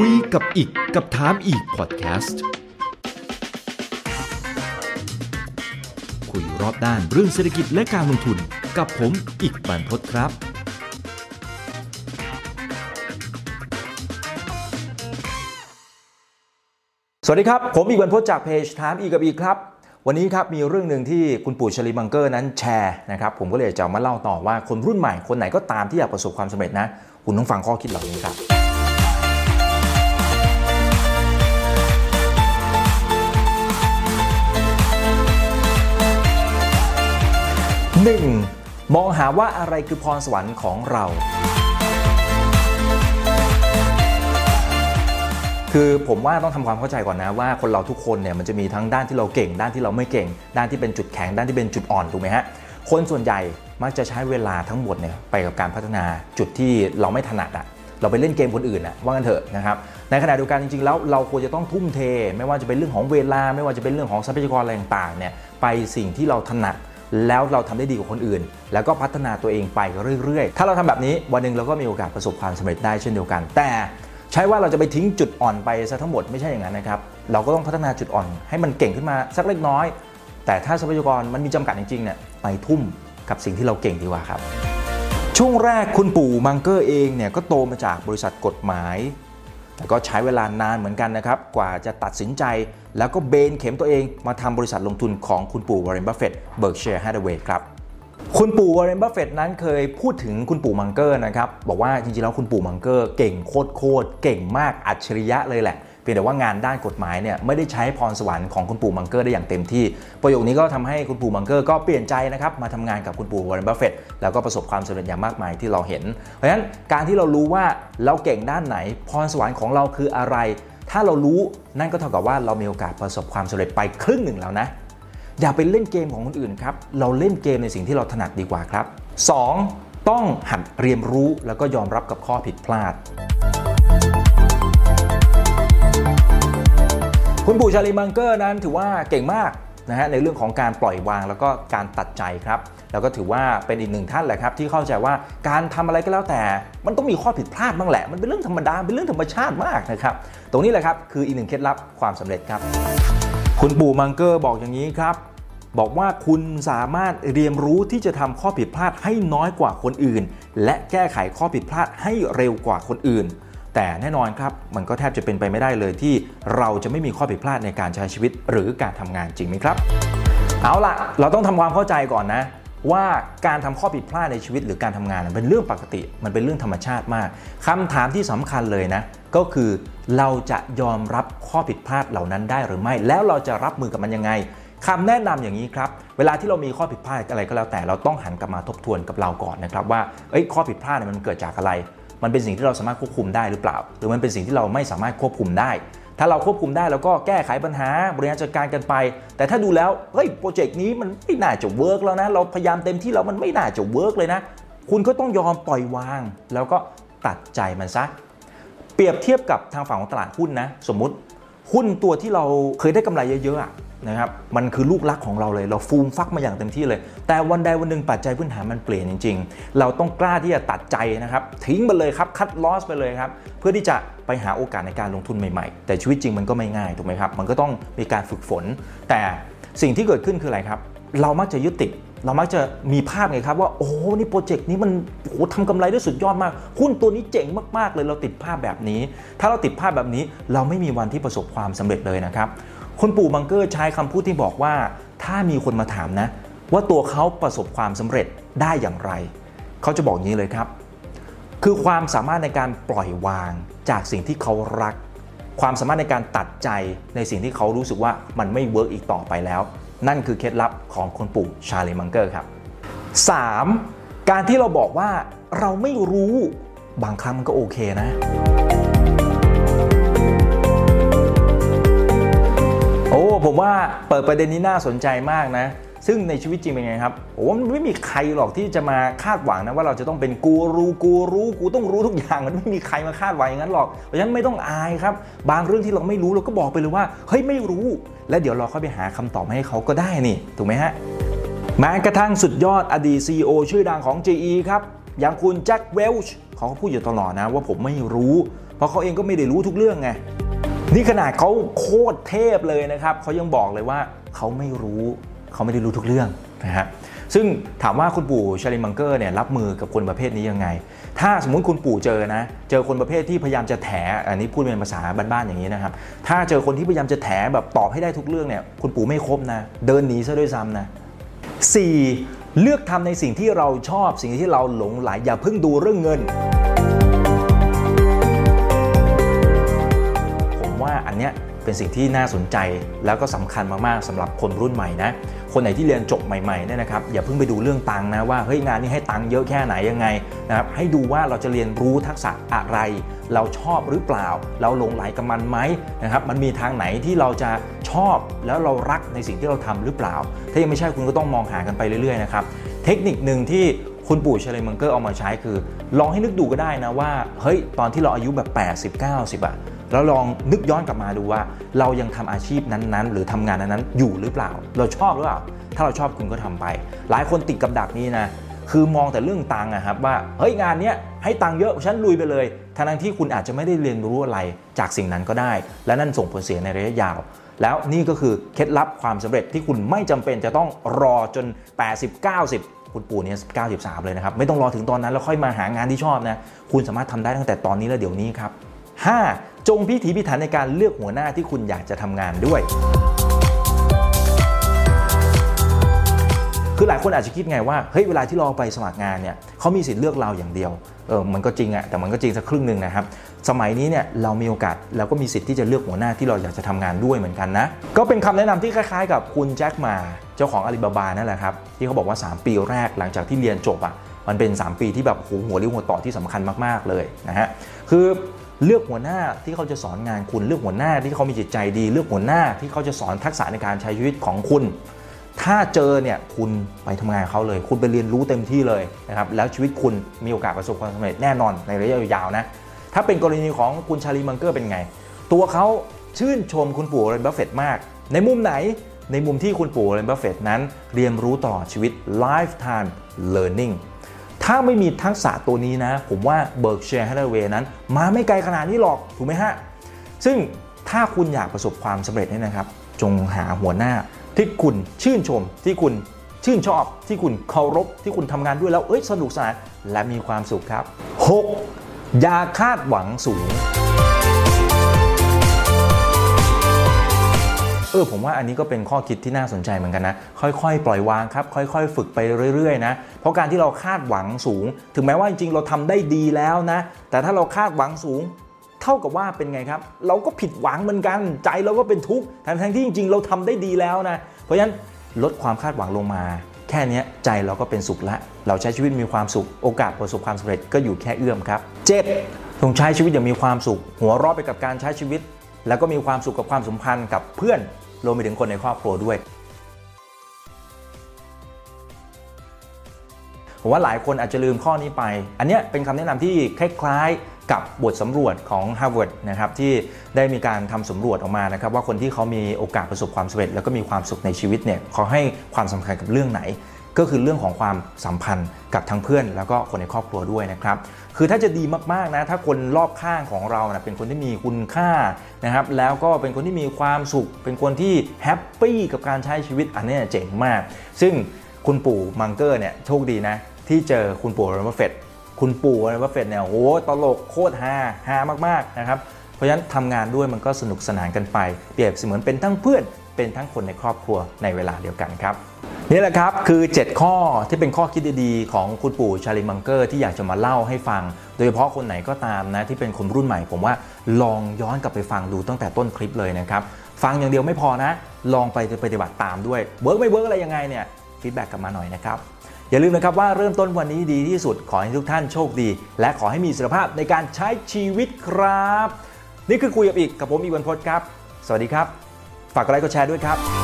คุยกับอีกกับถามอีกพอดแคสต์คุยรอบด้านเรื่องเศรษฐกิจและการลงทุนกับผมอีกบรรพตครับ สวัสดีครับ ผมอีกวันพจน์จากเพจถามอีกกับอีกครับวันนี้ครับมีเรื่องหนึ่งที่คุณปู่ชลีมังเกอร์นั้นแชร์นะครับผมก็เลยจะมาเล่าต่อว่าคนรุ่นใหม่คนไหนก็ตามที่อยากประสบความสำเร็จนะ คุณต้องฟังข้อคิดเหล่านี้ครับ 1. มองหาว่าอะไรคือพรสวรรค์ของเรา คือผมว่าต้องทำความเข้าใจก่อนนะว่าคนเราทุกคนเนี่ยมันจะมีทั้งด้านที่เราเก่ง ด้านที่เราไม่เก่ง ด้านที่เป็นจุดแข็งด้านที่เป็นจุดอ่อนถูกไหมฮะคนส่วนใหญ่มักจะใช้เวลาทั้งหมดเนี่ยไปกับการพัฒนาจุดที่เราไม่ถนัดอะเราไปเล่นเกมคนอื่นอะว่ากันเถอะนะครับในขณะเดียวกันจริงๆแล้วเราควรจะต้องทุ่มเท ไม่ว่าจะเป็นเรื่องของเวลา ไม่ว่าจะเป็นเรื่องของทรัพยากรอะไรต่างๆเนี่ยไปสิ่งที่เราถนัด แล้วเราทำได้ดีกว่าคนอื่น แล้วก็พัฒนาตัวเองไปเรื่อยๆ ถ้าเราทำแบบนี้วันหนึ่งเราก็มีโอกาสประสบความสำเร็จได้เช่นเดียวกัน แต่ใช่ว่าเราจะไปทิ้งจุดอ่อนไปซะทั้งหมดไม่ใช่อย่างนั้นนะครับเราก็ต้องพัฒนาจุดอ่อนให้มันเก่งขึ้นมาสักเล็กน้อย แต่ถ้าทรัพยากรมันมีจำกัดจริงๆเนี่ยไปทุ่มกับสิ่งที่เราเก่งดีกว่าครับช่วงแรกคุณปู่มังเกอร์เองเนี่ยก็โตมาจากบริษัทกฎหมาย แต่ก็ใช้เวลานานเหมือนกันนะครับ กว่าจะตัดสินใจ แล้วก็เบนเข็มตัวเองมาทำบริษัทลงทุนของคุณปู่วอร์เรนบัฟเฟตต์เบิร์กเชียร์ฮัตเวย์ครับคุณปู่วอร์เรนบัฟเฟตต์นั้นเคยพูดถึงคุณปู่มังเกอร์นะครับ บอกว่าจริงๆแล้วคุณปู่มังเกอร์เก่งโคตรๆเก่งมากอัจฉริยะเลยแหละ เพียงแต่ว่างานด้านกฎหมายเนี่ยไม่ได้ใช้พรสวรรค์ของคุณปู่มังเกอร์ได้อย่างเต็มที่ ประโยคนี้ก็ทำให้คุณปู่มังเกอร์ก็เปลี่ยนใจนะครับมาทำงานกับคุณปู่วอร์เรนบัฟเฟตต์แล้วก็ประสบความสำเร็จอย่างมากมายที่เราเห็น เพราะฉะนั้นการที่เรารู้ว่าเราเก่งด้านไหนพรสวรรค์ของเราคืออะไร ถ้าเรารู้นั่นก็เท่ากับว่าเรามีโอกาสประสบความสำเร็จไปครึ่งหนึ่งแล้วนะอย่าไปเล่นเกมของคนอื่นครับเราเล่นเกมในสิ่งที่เราถนัดดีกว่าครับ 2. ต้องหัดเรียนรู้แล้วก็ยอมรับกับข้อผิดพลาด คุณปู่ชาลีมังเกอร์นั้นถือว่าเก่งมากนะฮะในเรื่องของการปล่อยวางแล้วก็การตัดใจครับ แล้วก็ถือว่าเป็นอีกหนึ่งท่านแหละครับ ที่เข้าใจว่าการทำอะไรก็แล้วแต่ มันต้องมีข้อผิดพลาดบ้างแหละ มันเป็นเรื่องธรรมดาเป็นเรื่องธรรมชาติมากนะครับ ตรงนี้แหละครับคืออีกหนึ่งเคล็ดลับความสำเร็จครับ คุณปู่มังเกอร์บอกอย่างนี้ครับบอกว่าคุณสามารถเรียนรู้ที่จะทำข้อผิดพลาดให้น้อยกว่าคนอื่น และแก้ไขข้อผิดพลาดให้เร็วกว่าคนอื่น แต่แน่นอนครับมันก็แทบจะเป็นไปไม่ได้เลยที่เราจะไม่มีข้อผิดพลาดในการใช้ชีวิตหรือการทำงานจริงไหมครับ เอาล่ะ เราต้องทำความเข้าใจก่อนนะว่าการทำข้อผิดพลาดในชีวิตหรือการทำงานเป็นเรื่องปกติ มันเป็นเรื่องธรรมชาติมากคำถามที่สำคัญเลยนะ ก็คือเราจะยอมรับข้อผิดพลาดเหล่านั้นได้หรือไม่ แล้วเราจะรับมือกับมันยังไงคำแนะนำอย่างนี้ครับ เวลาที่เรามีข้อผิดพลาดอะไรก็แล้วแต่เราต้องหันกลับมาทบทวนกับเราก่อนนะครับว่าเอ้ยข้อผิดพลาดนี่มันเกิดจากอะไร มันเป็นสิ่งที่เราสามารถควบคุมได้หรือเปล่า หรือมันเป็นสิ่งที่เราไม่สามารถควบคุมได้ ถ้าเราควบคุมได้เราก็แก้ไขปัญหาบริหารจัดการกันไป แต่ถ้าดูแล้วเฮ้ย project นี้มันไม่น่าจะ work แล้วนะเราพยายามเต็มที่แล้วมันไม่น่าจะ work เลยนะ คุณก็ต้องยอมปล่อยวาง แล้วก็ตัดใจมันซะเปรียบเทียบกับทางฝั่งของตลาดหุ้นนะสมมุติหุ้นตัวที่เราเคยได้กำไรเยอะๆอะ นะครับมันคือลูกรักของเราเลย เราฟูมฟักมาอย่างเต็มที่เลย แต่วันใดวันหนึ่งปัจจัยพื้นฐานมันเปลี่ยนจริง ๆ เราต้องกล้าที่จะตัดใจนะครับ ทิ้งไปเลยครับ คัดลอสไปเลยครับ เพื่อที่จะไปหาโอกาสในการลงทุนใหม่ๆ แต่ชีวิตจริงมันก็ไม่ง่ายถูกไหมครับ มันก็ต้องมีการฝึกฝน แต่สิ่งที่เกิดขึ้นคืออะไรครับ เรามักจะยึดติดเรามักจะมีภาพไงครับว่าโอ้นี่โปรเจกต์นี้มันโอ้โหทำกำไรได้สุดยอดมาก หุ้นตัวนี้เจ๋งมากๆเลยเราติดภาพแบบนี้ ถ้าเราติดภาพแบบนี้เราไม่มีวันที่ประสบความสำเร็จเลยนะครับ คุณปู่มังเกอร์ใช้คำพูดที่บอกว่า ถ้ามีคนมาถามนะ ว่าตัวเขาประสบความสำเร็จได้อย่างไร เขาจะบอกอย่างนี้เลยครับ คือความสามารถในการปล่อยวางจากสิ่งที่เขารัก ความสามารถในการตัดใจในสิ่งที่เขารู้สึกว่ามันไม่ work อีกต่อไปแล้ว นั่นคือเคล็ดลับของคุณปู่ชาร์ลีมังเกอร์ครับ 3. การที่เราบอกว่าเราไม่รู้บางครั้งมันก็โอเคนะ ผมว่าเปิดประเด็นนี้น่าสนใจมากนะ ซึ่งในชีวิตจริงเป็นไงครับโอ้มันไม่มีใครหรอกที่จะมาคาดหวังนะว่าเราจะต้องเป็นกูรูกูรู้กูต้องรู้ทุกอย่างมันไม่มีใครมาคาดหวังอย่างนั้นหรอกเพราะฉะนั้นไม่ต้องอายครับ บางเรื่องที่เราไม่รู้เราก็บอกไปเลยว่าเฮ้ยไม่รู้ แล้วเดี๋ยวเราค่อยไปหาคำตอบมาให้เขาก็ได้นี่ถูกไหมฮะแม้กระทั่งสุดยอดอดีต CEO ชื่อดังของ GE ครับอย่างคุณแจ็คเวลช์เขาก็พูดอยู่ตลอดนะว่าผมไม่รู้ เพราะเขาเองก็ไม่ได้รู้ทุกเรื่องไง นี่ขนาดเขาโคตรเทพเลยนะครับเขายังบอกเลยว่าเขาไม่รู้เขาไม่ได้รู้ทุกเรื่องนะฮะซึ่งถามว่าคุณปู่ชาลิมังเกอร์เนี่ยรับมือกับคนประเภทนี้ยังไง ถ้าสมมุติคุณปู่เจอนะ เจอคนประเภทที่พยายามจะแถ อันนี้พูดเป็นภาษาบ้านๆอย่างนี้นะครับ ถ้าเจอคนที่พยายามจะแถแบบตอบให้ได้ทุกเรื่องเนี่ย คุณปู่ไม่ครบนะ เดินหนีซะด้วยซ้ำนะ 4. เลือกทำในสิ่งที่เราชอบ สิ่งที่เราหลงไหล อย่าเพิ่งดูเรื่องเงิน เนี้ยเป็นสิ่งที่น่าสนใจแล้วก็สำคัญมากๆสำหรับคนรุ่นใหม่นะคนไหนที่เรียนจบใหม่ๆเนี่ยนะครับอย่าเพิ่งไปดูเรื่องตังนะว่าเฮ้ยงานนี้ให้ตังเยอะแค่ไหนยังไงนะครับให้ดูว่าเราจะเรียนรู้ทักษะอะไร เราชอบหรือเปล่า เราลงไหลกับมันไหมนะครับมันมีทางไหนที่เราจะชอบแล้วเรารักในสิ่งที่เราทำหรือเปล่า ถ้ายังไม่ใช่คุณก็ต้องมองหากันไปเรื่อยๆนะครับเทคนิคหนึ่งที่คุณปู่เชลมังเกอร์เอามาใช้คือ ลองให้นึกดูก็ได้นะว่าเฮ้ยตอนที่เราอายุแบบ 80-90อะ แล้วลองนึกย้อนกลับมาดูว่า เรายังทำอาชีพนั้นๆ หรือทำงานนั้นๆอยู่หรือเปล่า เราชอบหรือเปล่า ถ้าเราชอบคุณก็ทำไป หลายคนติดกับดักนี้นะคือมองแต่เรื่องตังค์อะครับว่าเฮ้ยงานเนี้ยให้ตังค์เยอะฉันลุยไปเลยทั้งที่คุณอาจจะไม่ได้เรียนรู้อะไรจากสิ่งนั้นก็ได้ และนั่นส่งผลเสียในระยะยาว แล้วนี่ก็คือเคล็ดลับความสำเร็จที่คุณไม่จำเป็นจะต้องรอจน 80-90คุณปู่เนี่ย93 เลยนะครับ ไม่ต้องรอถึงตอนนั้นแล้วค่อยมาหางานที่ชอบนะ คุณสามารถทำได้ตั้งแต่ตอนนี้และเดี๋ยวนี้ครับ 5. จงพิถีพิถันในการเลือกหัวหน้าที่คุณอยากจะทำงานด้วย คือหลายคนอาจจะคิดไงว่าเฮ้ยเวลาที่เราไปสมัครงานเนี่ยเขามีสิทธิ์เลือกเราอย่างเดียวเออมันก็จริงอะแต่มันก็จริงสักครึ่งหนึ่งนะครับ สมัยนี้เนี่ยเรามีโอกาสเราก็มีสิทธิ์ที่จะเลือกหัวหน้าที่เราอยากจะทำงานด้วยเหมือนกันนะ ก็เป็นคำแนะนำที่คล้ายๆ กับคุณแจ็คมาเจ้าของอาลีบาบานั่นแหละครับ ที่เขาบอกว่า 3 ปีแรกหลังจากที่เรียนจบอะ มันเป็น 3 ปีที่แบบโหหัวเรียวหัวต่อที่สำคัญมากๆเลยนะฮะคือเลือกหัวหน้าที่เขาจะสอนงานคุณเลือกหัวหน้าที่เขามีจิตใจดี เลือกหัวหน้าที่เขาจะสอนทักษะในการใช้ชีวิตของคุณ ถ้าเจอเนี่ยคุณไปทำงานเขาเลย คุณไปเรียนรู้เต็มที่เลยนะครับแล้วชีวิตคุณมีโอกาสประสบความสำเร็จแน่นอนในระยะยาวนะถ้าเป็นกรณีของคุณชาลีมังเกอร์เป็นไง ตัวเขาชื่นชมคุณปู่วอร์เรนบัฟเฟตต์มาก ในมุมไหนในมุมที่คุณปู่วอร์เรนบัฟเฟตต์นั้นเรียนรู้ตลอดชีวิต lifetime learning ถ้าไม่มีทักษะตัวนี้นะ ผมว่า Berkshire Hathaway นั้น มาไม่ไกลขนาดนี้หรอก ถูกไหมฮะ ซึ่งถ้าคุณอยากประสบความสำเร็จเนี่ยนะครับ จงหาหัวหน้าที่คุณชื่นชมที่คุณชื่นชอบที่คุณเคารพที่คุณทำงานด้วยแล้วเอ้ยสนุกสนานและมีความสุขครับ 6. อย่าคาดหวังสูง เออผมว่าอันนี้ก็เป็นข้อคิดที่น่าสนใจเหมือนกันนะ ค่อยๆ ปล่อยวางครับ ค่อยๆ ฝึกไปเรื่อยๆนะเพราะการที่เราคาดหวังสูง ถึงแม้ว่าจริงๆเราทำได้ดีแล้วนะ แต่ถ้าเราคาดหวังสูง เท่ากับว่าเป็นไงครับ เราก็ผิดหวังเหมือนกันใจเราก็เป็นทุกข์ทั้งๆที่จริง ๆ เราทำได้ดีแล้วนะ เพราะฉะนั้นลดความคาดหวังลงมา แค่นี้ใจเราก็เป็นสุขละ เราใช้ชีวิตมีความสุข โอกาสประสบความสำเร็จก็อยู่แค่เอื้อมครับ 7. ต้องใช้ชีวิตอย่างมีความสุข หัวเราะไปกับการใช้ชีวิต แล้วก็มีความสุขกับความสัมพันธ์กับเพื่อน รวมไปถึงคนในครอบครัวด้วยผมว่าหลายคนอาจจะลืมข้อนี้ไป อันนี้เป็นคำแนะนำที่คล้ายๆกับบทสำรวจของ Harvard นะครับที่ได้มีการทำสำรวจออกมานะครับว่าคนที่เขามีโอกาสประสบความสำเร็จ แล้วก็มีความสุขในชีวิตเนี่ยเขาให้ความสำคัญกับเรื่องไหน ก็คือเรื่องของความสัมพันธ์กับทั้งเพื่อนแล้วก็คนในครอบครัวด้วยนะครับคือถ้าจะดีมากๆนะถ้าคนรอบข้างของเรานะเป็นคนที่มีคุณค่านะครับแล้วก็เป็นคนที่มีความสุข เป็นคนที่ happy กับการใช้ชีวิตอันนี้เจ๋งมาก ซึ่งคุณปู่มังเกอร์เนี่ยโชคดีนะที่เจอคุณปู่วอร์เรนบัฟเฟตต์คุณปู่วอร์เรนบัฟเฟตต์เนี่ยโอ้ตลกโคตรฮาฮามากๆนะครับเพราะฉะนั้นทำงานด้วยมันก็สนุกสนานกันไปเปรียบเสมือนเป็นทั้งเพื่อน เป็นทั้งคนในครอบครัวในเวลาเดียวกันครับนี่แหละครับคือ 7 ข้อที่เป็นข้อคิดดีๆ ของคุณปู่ชาร์ลีมังเกอร์ที่อยากจะมาเล่าให้ฟัง โดยเฉพาะคนไหนก็ตามนะที่เป็นคนรุ่นใหม่ ผมว่าลองย้อนกลับไปฟังดูตั้งแต่ต้นคลิปเลยนะครับ ฟังอย่างเดียวไม่พอนะ ลองไปปฏิบัติตามด้วย work ไม่ work อะไรยังไงเนี่ย feedback กลับมาหน่อยนะครับ อย่าลืมนะครับว่าเริ่มต้นวันนี้ดีที่สุดขอให้ทุกท่านโชคดี และขอให้มีสุขภาพในการใช้ชีวิตครับับ นี่คือคุยกับอีกกับผมอีวันพจน์ครับ สวัสดีครับ ฝากกดไลค์กดแชร์ด้วยครับ